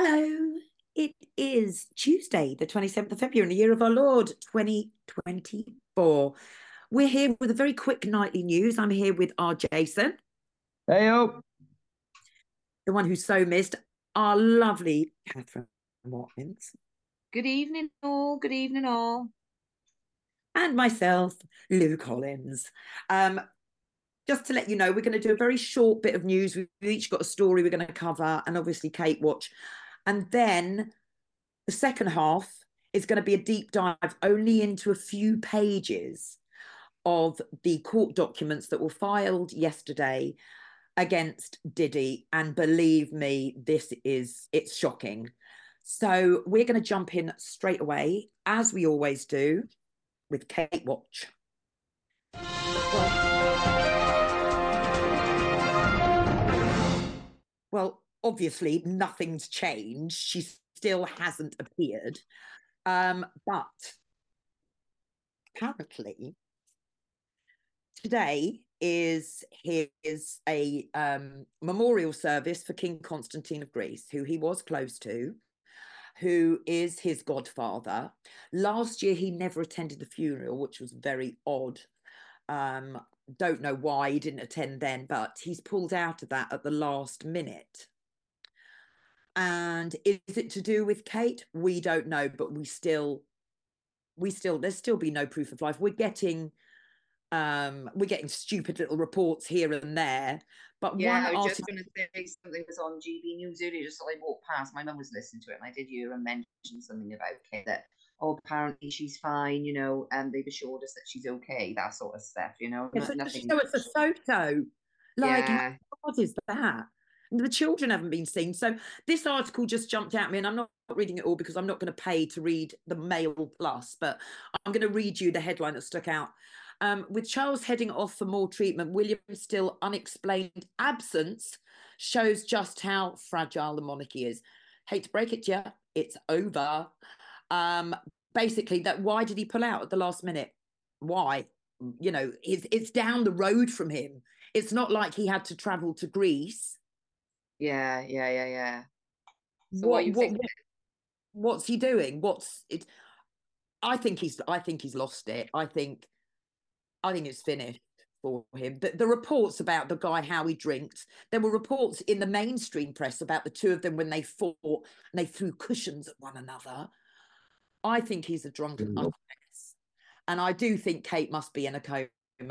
Hello. It is Tuesday, the 27th of February in the year of our Lord 2024. We're here with a very quick nightly news. I'm here with our Jason. Hey, oh. The one who's so missed, our lovely Kathryn Watkins. Good evening, all. Good evening, all. And myself, Lou Collins. Um, just to let you know, we're going to do a very short bit of news. We've each got a story we're going to cover, and obviously Kate Watch. And then the second half is going to be a deep dive only into a few pages of the court documents that were filed yesterday against Diddy. And believe me, this is it's shocking. So we're going to jump in straight away, as we always do, with Kate Watch. Well, obviously nothing's changed. She still hasn't appeared. Um, but apparently today is his a um, memorial service for King Constantine of Greece, who he was close to, who is his godfather. Last year he never attended the funeral, which was very odd. Um, don't know why he didn't attend then, but he's pulled out of that at the last minute. And is it to do with Kate? We don't know, but we still, we still, there's still be no proof of life. We're getting, um, we're getting stupid little reports here and there. But Yeah, one I was article, just going to say something was on GB News earlier, just as I walked past. My mum was listening to it, and I did hear her mention something about Kate that, oh, apparently she's fine, you know, and they've assured us that she's okay, that sort of stuff, you know. a, nothing. so it's a photo. Like, yeah, what is that? The children haven't been seen. So this article just jumped at me, and I'm not reading it all because I'm not going to pay to read the Mail Plus, but I'm going to read you the headline that stuck out. Um, with Charles heading off for more treatment, William's still unexplained absence shows just how fragile the monarchy is. Hate to break it to you, it's over. Um, basically, that why did he pull out at the last minute? Why? You know, it's it's down the road from him. It's not like he had to travel to Greece. Yeah, yeah, yeah, yeah. So what, what, you what, thinking? what- what's he doing? What's it? I think he's I think he's lost it. I think I think it's finished for him. The, the reports about the guy how he drinks, there were reports in the mainstream press about the two of them when they fought and they threw cushions at one another. I think he's a drunken Mm. mess. And I do think Kate must be in a coma.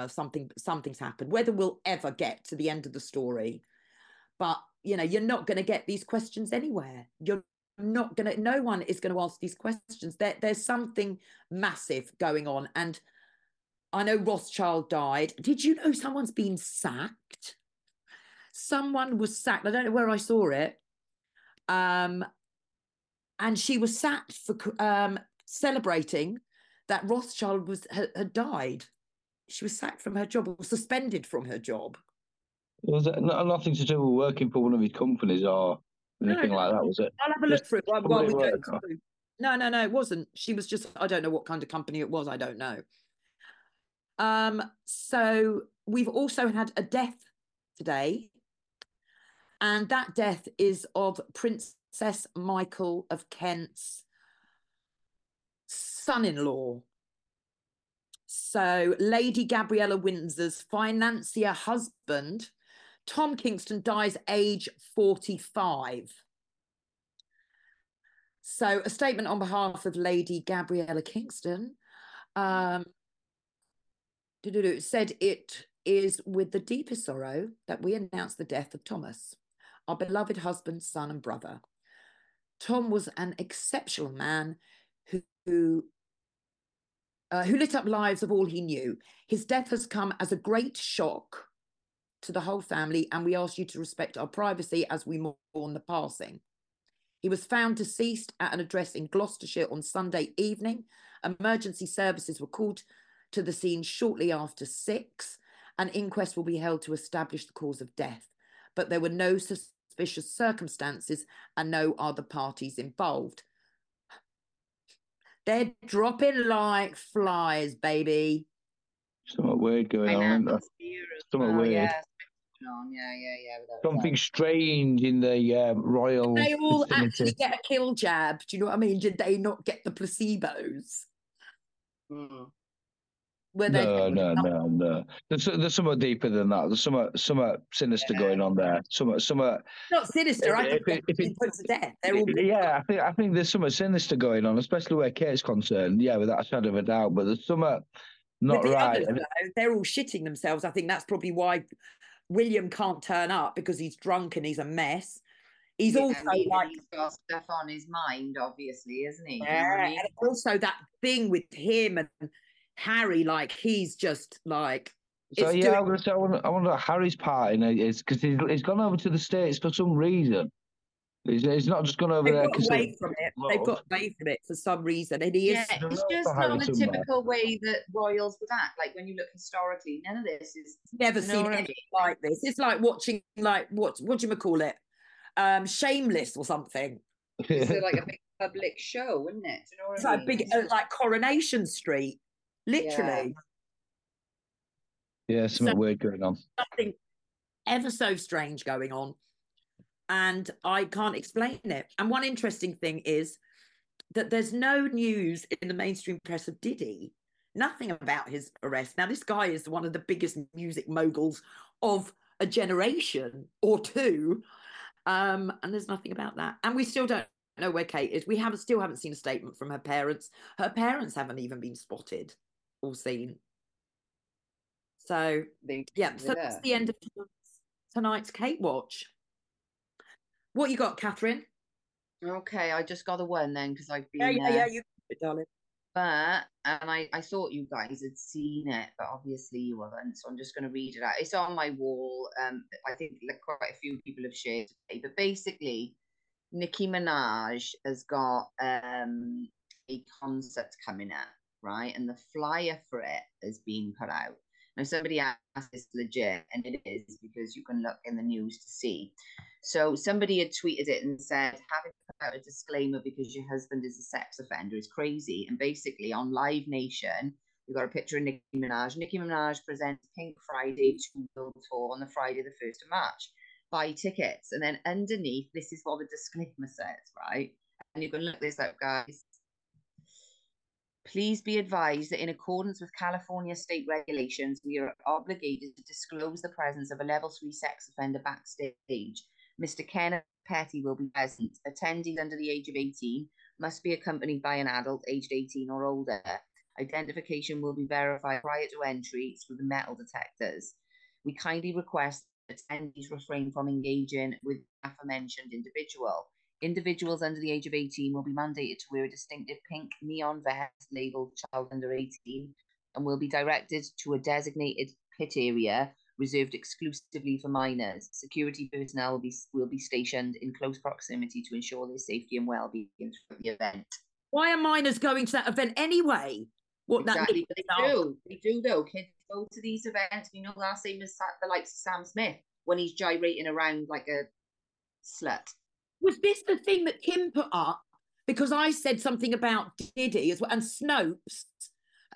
Something something's happened. Whether we'll ever get to the end of the story, but you know, you're not going to get these questions anywhere. You're not going to. No one is going to ask these questions. There, there's something massive going on, and I know Rothschild died. Did you know someone's been sacked? Someone was sacked. I don't know where I saw it. Um, and she was sacked for um, celebrating that Rothschild was had, had died. She was sacked from her job or suspended from her job. Was it no- nothing to do with working for one of his companies or anything no. like that, was it? I'll have a look through it while, while we public go through. No, no, no, it wasn't. She was just, I don't know what kind of company it was. I don't know. Um, so we've also had a death today, and that death is of Princess Michael of Kent's son-in-law. So Lady Gabriella Windsor's financier husband, Tom Kingston, dies age 45. So, a statement on behalf of Lady Gabriella Kingston um, said it is with the deepest sorrow that we announce the death of Thomas, our beloved husband, son, and brother. Tom was an exceptional man who, who, uh, who lit up lives of all he knew. His death has come as a great shock to the whole family, and we ask you to respect our privacy as we mourn the passing. He was found deceased at an address in Gloucestershire on Sunday evening. Emergency services were called to the scene shortly after six. An inquest will be held to establish the cause of death, but there were no suspicious circumstances and no other parties involved. They're dropping like flies, baby. Something weird going on. know. isn't there? it's here as Something well, weird. yeah. On. Yeah, yeah, yeah. Something doubt. strange in the um, royal. Did they all vicinity. actually get a kill jab? Do you know what I mean? Did they not get the placebos? Mm. Were they No, no, no, no. There's there's somewhat deeper than that. There's somewhat somewhat sinister Yeah. going on there. Somewhat somewhat. not sinister. I think it- they're if it- to death. They're all Yeah, I think I think there's somewhat sinister going on, especially where Kate's concerned. Yeah, without a shadow of a doubt. But there's somewhat not With the right. others, though, they're all shitting themselves. I think that's probably why William can't turn up because he's drunk and he's a mess. He's Yeah, also I mean, like, he's got stuff on his mind, obviously, isn't he? Do you know yeah, I mean? and also that thing with him and Harry, like he's just like, So yeah, doing- I'm gonna say I wonder, I wonder Harry's part in it is because he's, he's gone over to the states for some reason. He's, he's not just gone over they've there got away from it. They've got away from it for some reason, and he is. Yeah, There it's just not a somewhere. typical way that royals would act. Like when you look historically, none of this is. never seen what I anything mean? like this. It's like watching like what what do you call it? Um Shameless or something. It's like a big public show, isn't it? Do you know what It's I like big uh, like Coronation Street. Literally. yeah, something So- weird going on. Something ever so strange going on. And I can't explain it. And one interesting thing is that there's no news in the mainstream press of Diddy. Nothing about his arrest. Now, this guy is one of the biggest music moguls of a generation or two. Um, and there's nothing about that. And we still don't know where Kate is. We haven't still haven't seen a statement from her parents. Her parents haven't even been spotted or seen. So yeah, so that's the end of tonight's Kate Watch. What you got, Kathryn? Okay, I just got the one then because I've been. Yeah, yeah, yeah, you darling. But and I, I thought you guys had seen it, but obviously you haven't. So I'm just going to read it out. It's on my wall. Um, I think like quite a few people have shared today. But basically, Nicki Minaj has got um a concert coming up, right? And the flyer for it is being put out. Now somebody asked it's legit, and it is because you can look in the news to see. So somebody had tweeted it and said, having put out a disclaimer because your husband is a sex offender is crazy. And basically on Live Nation, we've got a picture of Nicki Minaj. Nicki Minaj presents Pink Friday 2 World Tour on the Friday, the 1st of March. Buy tickets. And then underneath, this is what the disclaimer says, right? And you can look this up, guys. Please be advised that in accordance with California state regulations, we are obligated to disclose the presence of a level three sex offender backstage. Mr. Kenneth Petty will be present. Attendees under the age of 18 must be accompanied by an adult aged 18 or older. Identification will be verified prior to entry through the metal detectors. We kindly request that attendees refrain from engaging with the aforementioned individual. Individuals under the age of 18 will be mandated to wear a distinctive pink neon vest labeled child under 18 and will be directed to a designated pit area reserved exclusively for minors. Security personnel will be, will be stationed in close proximity to ensure their safety and well-being throughout the event. Why are minors going to that event anyway? What exactly, that they do. They do though. Kids go to these events. You know, last same as the likes of Sam Smith when he's gyrating around like a slut. Was this the thing that Kim put up? Because I said something about Diddy as well, and Snopes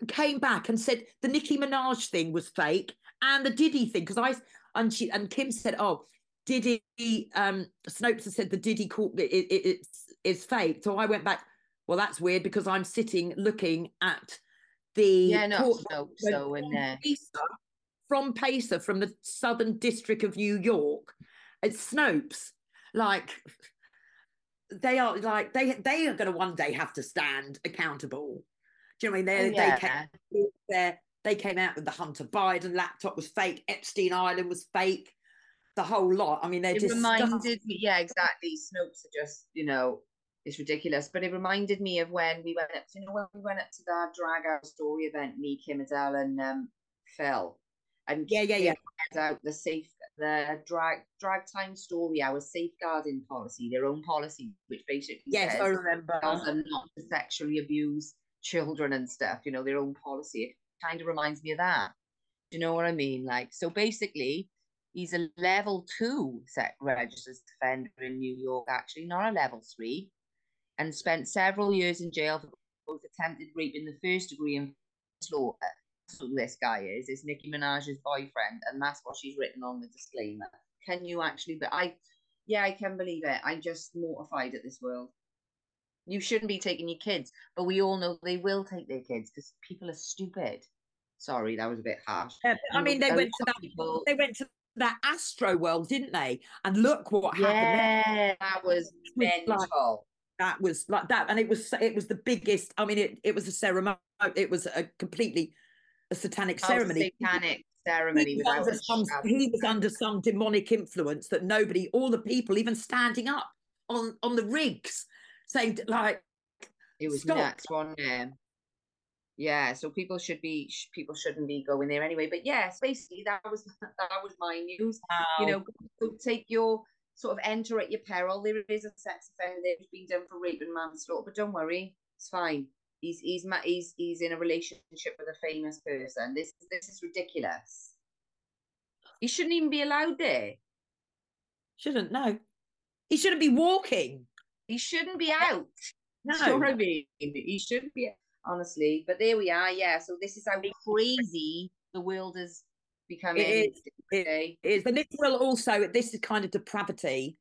came back and said the Nicki Minaj thing was fake and the Diddy thing. Because I and she and Kim said, "Oh, Diddy." Um, Snopes has said the Diddy call it, it, it's it's fake. So I went back. Well, that's weird because I'm sitting looking at the Yeah, no, court so so in from there. Pacer, from Pacer, from the Southern District of New York. It's Snopes. Like they are like they they are going to one day have to stand accountable. Do you know what I mean? They Oh, they came there. They came out with the Hunter Biden laptop was fake. Epstein Island was fake. The whole lot. I mean, they're just reminded me, yeah, exactly. Snopes are just, you know, it's ridiculous. But it reminded me of when we went up, you know, when we went up to that drag out story event, me, Kim Adele, and um, Phil. And Yeah, yeah, yeah. out the safe, the drag drag time story hour safeguarding policy, their own policy, which basically yes, says I remember. tells them not to sexually abuse children and stuff, you know, their own policy. It kind of reminds me of that. Do you know what I mean? Like, so basically, he's a level two sex registered defender in New York, actually, not a level three, and spent several years in jail for both attempted rape in the first degree and slaughter. Who this guy is. Is Nicki Minaj's boyfriend, and that's what she's written on the disclaimer. Can you actually? But I, yeah, I can believe it. I'm just mortified at this world. You shouldn't be taking your kids, but we all know they will take their kids because people are stupid. Sorry, that was a bit harsh. Yeah, I mean, they went to that. people- They went to that Astro World, didn't they? And look what happened. Yeah, that was mental. That was like that, and it was it was the biggest. I mean, it it was a ceremony. It was a completely a satanic a ceremony. satanic ceremony he was, under some, he was under some demonic influence that nobody, all the people, even standing up on on the rigs, saying like, It was Stop. nuts, wasn't it? Yeah, so people should be sh- people shouldn't be going there anyway. But yes, basically that was that was my news. You know, go take your sort of enter at your peril. There is a sex offender there who's been done for rape and manslaughter, but don't worry, it's fine. He's he's he's he's in a relationship with a famous person. This this is ridiculous. He shouldn't even be allowed there. shouldn't know. He shouldn't be walking. He shouldn't be out. No, you know I mean? He shouldn't be, honestly. But there we are. Yeah. So this is how crazy the world is becoming. It is. It is. And this will also, this is kind of depravity.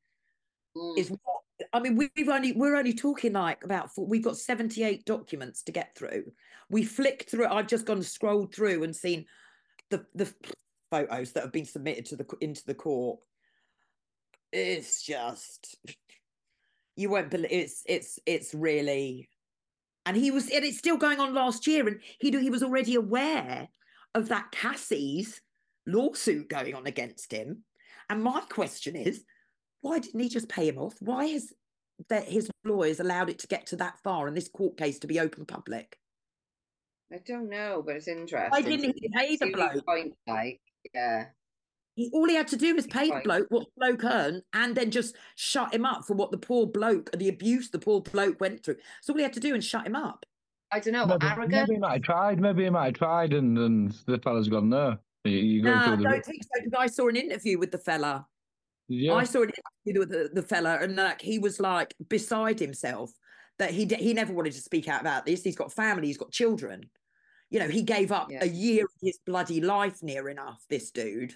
Mm. Is what I mean, we- we've only we're only talking like about four, we've got seventy eight documents to get through. We flicked through. I've just gone scrolled through and seen the the photos that have been submitted to the into the court. It's just you won't believe it's it's it's really and he was and it's still going on last year and he he was already aware of that Cassie's lawsuit going on against him and my question is why didn't he just pay him off why has that his lawyers allowed it to get to that far and this court case to be open public I don't know, but it's interesting. why didn't he pay the See bloke Point, like, yeah. he, all he had to do was pay the bloke what the bloke earned and then just shut him up for what the poor bloke the abuse the poor bloke went through so all he had to do and shut him up I don't know. Maybe, arrogant. maybe he might have tried. Maybe he might have tried, and, and the fella's gone no. You, you go no, I don't think so. Because I saw an interview with the fella. Yeah. I saw an interview with the, the fella, and like he was like beside himself that he he never wanted to speak out about this. He's got family, he's got children. You know, he gave up Yeah. a year of his bloody life near enough. This dude,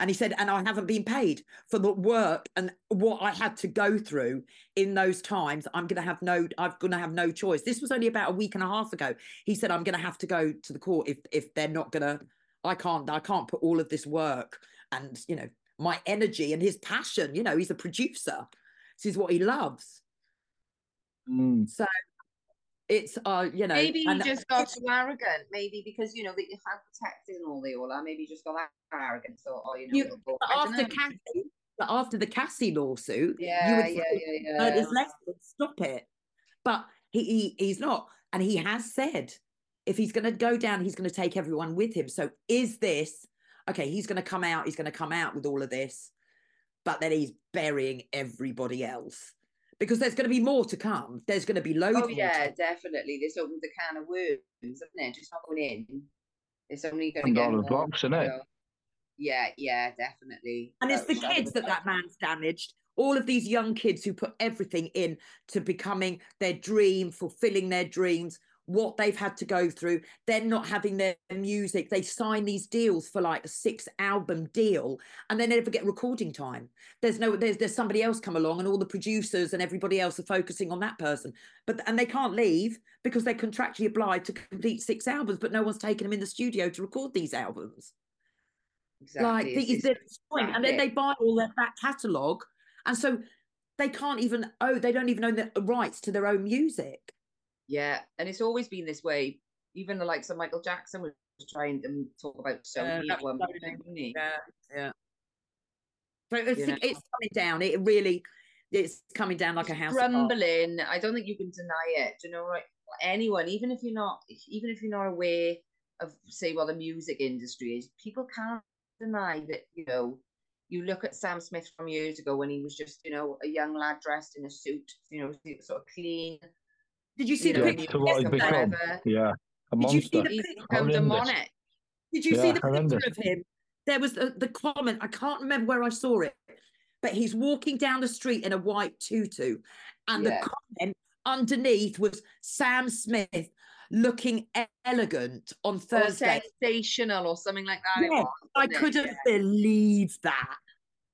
and he said, and I haven't been paid for the work and what I had to go through in those times. I'm gonna have no, I'm gonna have no choice. This was only about a week and a half ago. He said, I'm gonna have to go to the court if if they're not gonna. I can't. I can't put all of this work and you know my energy and his passion. You know, he's a producer. This is what he loves. Mm. So it's uh, you know, Maybe he and just got too arrogant. Maybe because you know that you have protected and all they all are. Maybe he just got that arrogant. So, oh, you know, You- it'll but after know. Cassie, but after the Cassie lawsuit, you yeah, would yeah, think yeah, heard yeah. his lesson, stop it. But he, he he's not, and he has said if he's going to go down, he's going to take everyone with him. So is this okay? He's going to come out. He's going to come out with all of this, but then he's burying everybody else because there's going to be more to come. There's going to be loads. Oh yeah, come. definitely. This opens a can of worms, isn't it? Just not going in. It's only going to And get Pandora's more, box, innit? you know. Yeah, yeah, definitely. And it's the kids that that man's damaged. All of these young kids who put everything in to becoming their dream, fulfilling their dreams, what they've had to go through, then not having their music. They sign these deals for like a six album deal and they never get recording time. There's no there's there's somebody else come along and all the producers and everybody else are focusing on that person. But and they can't leave because they're contractually obliged to complete six albums, but no one's taken them in the studio to record these albums Exactly. like it's they're and then they buy all their back catalogue and so they can't even oh they don't even own the rights to their own music Yeah, and it's always been this way. Even the likes of Michael Jackson was trying to talk about Sony Yeah, at one Sony. point, wasn't he? yeah yeah so it's, it's coming down it really it's coming down like a house. Crumbling. I don't think you can deny it. Do you know, right? Anyone, even if you're not, even if you're not aware of, say, what the music industry is, people can't deny that. You know, you look at Sam Smith from years ago when he was just, you know, a young lad dressed in a suit, you know, sort of clean. Did you see you the Yeah, picture to what he's become. Yeah, a Did you see the picture? become Horrendous. demonic. Did you see the horrendous. picture of him? There was the, the comment. I can't remember where I saw it, but he's walking down the street in a white tutu, and Yeah. the comment underneath was Sam Smith, looking elegant on Or Thursday. sensational or something like that. Yeah, was, I couldn't Yeah. believe that.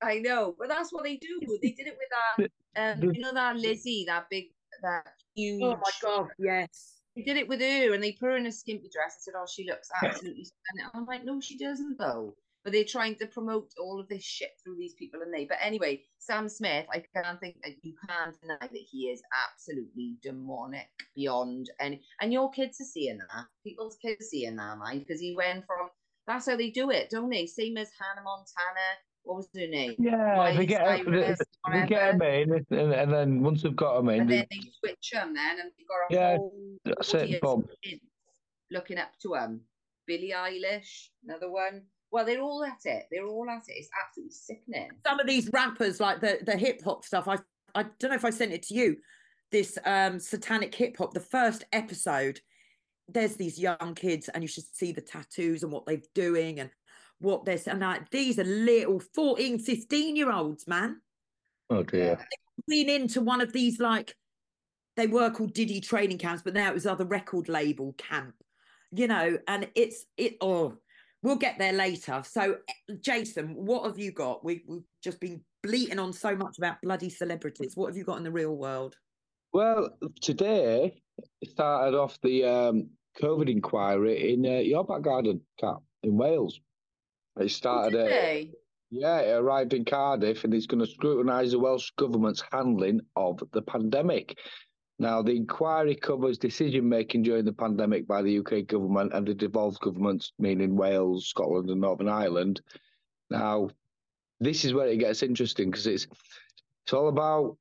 I know, but that's what they do. They did it with that, um, you know, that Lizzie, that big, that huge. Oh my god, yes. He did it with her, and they put her in a skimpy dress. and said, "Oh, she looks absolutely stunning." I'm like, "No, she doesn't, though." But they're trying to promote all of this shit through these people, and they. But anyway, Sam Smith, I can't think uh, you can't deny that he is absolutely demonic beyond any. And your kids are seeing that. People's kids are seeing that, mind, because he went from. That's how they do it, don't they? Same as Hannah Montana. What was her name? Yeah, Miley they get they, Cyrus, they get them in, and, and then once they've got them in, and they, then they switch them then and they've got a Yeah, whole that's it, Bob. looking up to them. Billie Eilish, another one. Well, they're all at it. They're all at it. It's absolutely sickening. Some of these rappers, like the the hip hop stuff, I I don't know if I sent it to you. This um satanic hip hop, the first episode, there's these young kids, and you should see the tattoos and what they're doing and what they're saying. like these are little 14, 15 year olds, man. oh dear. been into one of these like they were called Diddy training camps, but now it was other record label camp, you know, and it's it oh we'll get there later. So Jason, what have you got? We we've just been bleating on so much about bloody celebrities. What have you got in the real world? Well, today started off the um, COVID inquiry in uh, your back garden, Cat, in Wales. It started. Uh, yeah, it arrived in Cardiff, and it's going to scrutinise the Welsh government's handling of the pandemic. Now, the inquiry covers decision making during the pandemic by the UK government and the devolved governments, meaning Wales, Scotland, and Northern Ireland. Now, this is where it gets interesting because it's it's all about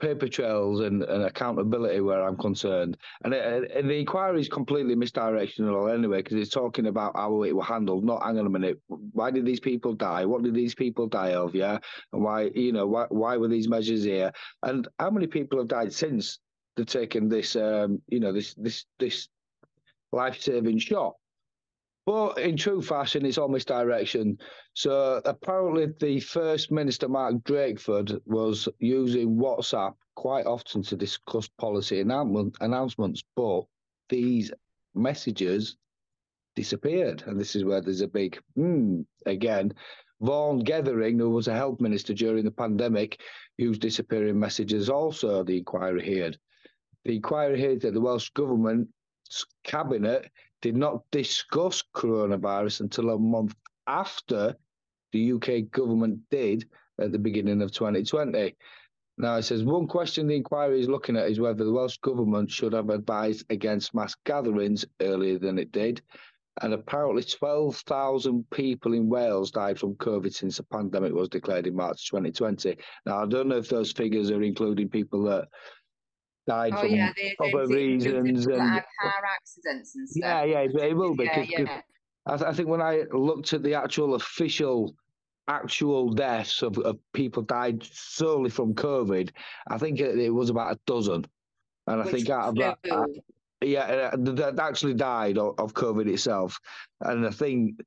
paper trails and, and accountability where I'm concerned. And, it, and the inquiry is completely misdirectional anyway because it's talking about how it was handled. Not hang on a minute, why did these people die? What did these people die of? Yeah, and why you know why why were these measures here? And how many people have died since they've taken this um you know this this this life saving shot? But in true fashion, it's all misdirection. So apparently, the First Minister Mark Drakeford was using WhatsApp quite often to discuss policy announcement, announcements, but these messages disappeared, and this is where there's a big hmm again. Vaughan Gething, who was a health minister during the pandemic, used disappearing messages. Also, the inquiry heard. The inquiry heard that the Welsh government's cabinet did not discuss coronavirus until a month after the UK government did at the beginning of 2020. Now, it says one question the inquiry is looking at is whether the Welsh government should have advised against mass gatherings earlier than it did. And apparently, 12,000 people in Wales died from COVID since the pandemic was declared in March 2020. Now, I don't know if those figures are including people that died Oh from yeah, they, other reasons and car accidents and stuff. yeah, yeah, it it will be. Yeah, 'cause- 'cause yeah. I, th- I think when I looked at the actual official actual deaths of, of people died solely from COVID, I think it, it was about a dozen. And I think out of that, uh, yeah, uh, that actually died of, of COVID itself. And I think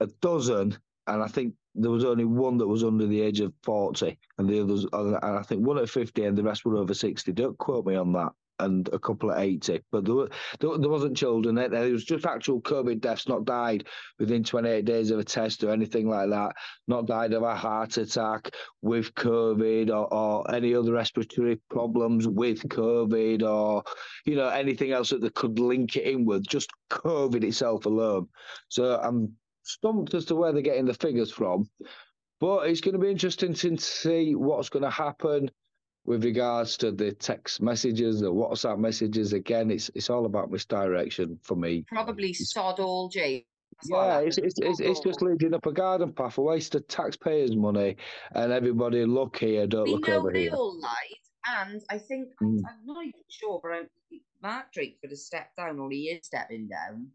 a dozen, and I think there was only one that was under the age of 40, and the others, and I think one at 50, and the rest were over 60. Don't quote me on that. And a couple at 80, but there, were, there, there wasn't children. It, it was just actual COVID deaths, not died within 28 days of a test or anything like that, not died of a heart attack with COVID or, or any other respiratory problems with COVID or, you know, anything else that they could link it in with, just COVID itself alone. So I'm stumped as to where they're getting the figures from. But it's going to be interesting to see what's going to happen with regards to the text messages, the WhatsApp messages. Again, it's it's all about misdirection for me. Probably sod all, Jay. Yeah, it's it's, it's it's just leading up a garden path, a waste of taxpayers' money, and everybody look here, don't We look know over they here. all lied, and I think Mm. I'm not even sure, but I'm, Mark Drakeford has stepped down, or he is stepping down,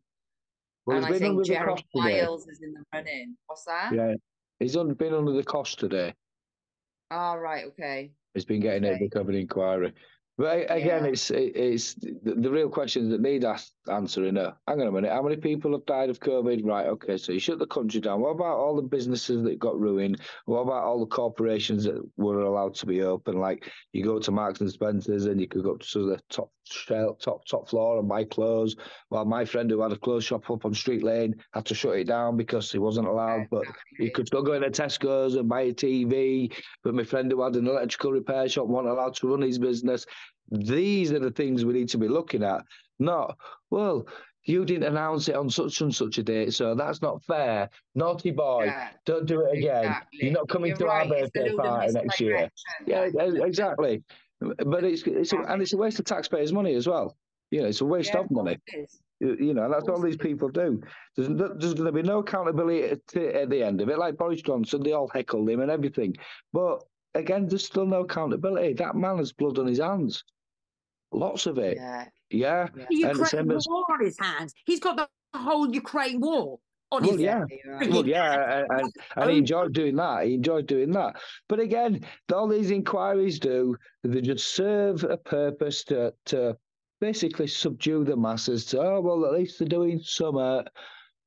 Well, and I think Gerald today. Miles is in the running. What's that? Yeah, he's under, been under the cost today. Oh, right, okay. He's been getting it Okay. because of an inquiry. But again, Yeah. it's it, it's the, the real questions that need answering are: Hang on a minute, how many people have died of COVID? Right, okay, so you shut the country down. What about all the businesses that got ruined? What about all the corporations that were allowed to be open? Like you go to Marks and Spencers and you could go to sort of the top top top floor and buy clothes. Well, my friend who had a clothes shop up on Street Lane had to shut it down because he wasn't allowed. But you could still go into Tesco's and buy a TV. But my friend who had an electrical repair shop wasn't allowed to run his business. These are the things we need to be looking at. Not, well, you didn't announce it on such and such a date, so that's not fair. Naughty boy, Yeah, don't do it again. exactly. You're not coming You're to right, our birthday party next year. Yeah, exactly. But it's it's a, and it's a waste of taxpayers' money as well. You know, it's a waste yeah, of money. it is. You you know, that's all these people do. There's, no- there's going to be no accountability at, at the end of it. Like Boris Johnson, they all heckled him and everything. But again, there's still no accountability. That man has blood on his hands. Lots of it. Yeah, Yeah. yeah. The And it's Ukraine war on his hands. He's got the whole Ukraine war on Well, his yeah. Right. Well, yeah, and, and, he Oh. enjoyed doing that. He enjoyed doing that. But again, all these inquiries do, they just serve a purpose to to basically subdue the masses to, oh, well, at least they're doing something.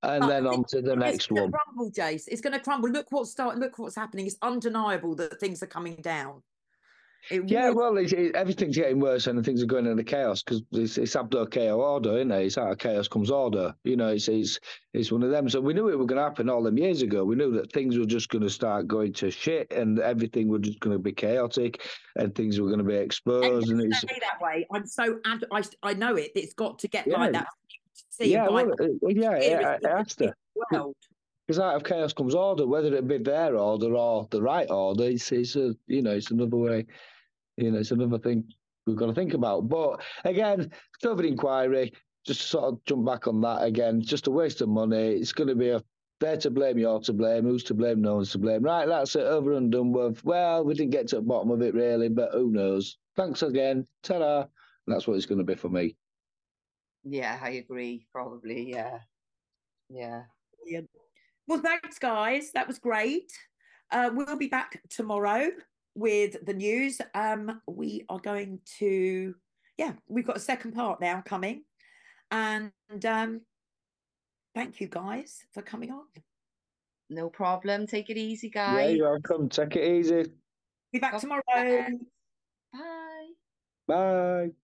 And But then on to the It's next going one. to crumble, Jace. It's going to crumble. Look what's start. Look what's happening. It's undeniable that things are coming down. It Yeah, really- well, it's, it, everything's getting worse and things are going into chaos because it's, it's Abdo KO order, isn't it? It's out of chaos comes order. You know, it's, it's it's one of them. So we knew it was going to happen all them years ago. We knew that things were just going to start going to shit and everything was just going to be chaotic and things were going to be and exposed. And, to it's that way. I'm so ad- I, I know it. It's got to get Yeah. like that. See, yeah, well, it- well, uh, yeah, it, it has to. world. Because out of chaos comes order, whether it be their order or the right order. It's, it's a, you know, it's another way. You know, it's another thing we've got to think about. But again, COVID inquiry, just to sort of jump back on that again, just a waste of money. It's going to be a they're to blame, you're to blame. Who's to blame? No one's to blame. Right, that's it. Over and done with. Well, we didn't get to the bottom of it really, but who knows? Thanks again. Ta-da. That's what it's going to be for me. Yeah, I agree. Probably, yeah. Yeah. Brilliant. Well, thanks, guys. That was great. Uh, we'll be back tomorrow with the news. Um, we are going to, yeah, we've got a second part now coming, and um, thank you guys for coming on. No problem. Take it easy, guys. Yeah, guys. you're welcome. Take it easy. Be back God tomorrow. bless. Bye. Bye.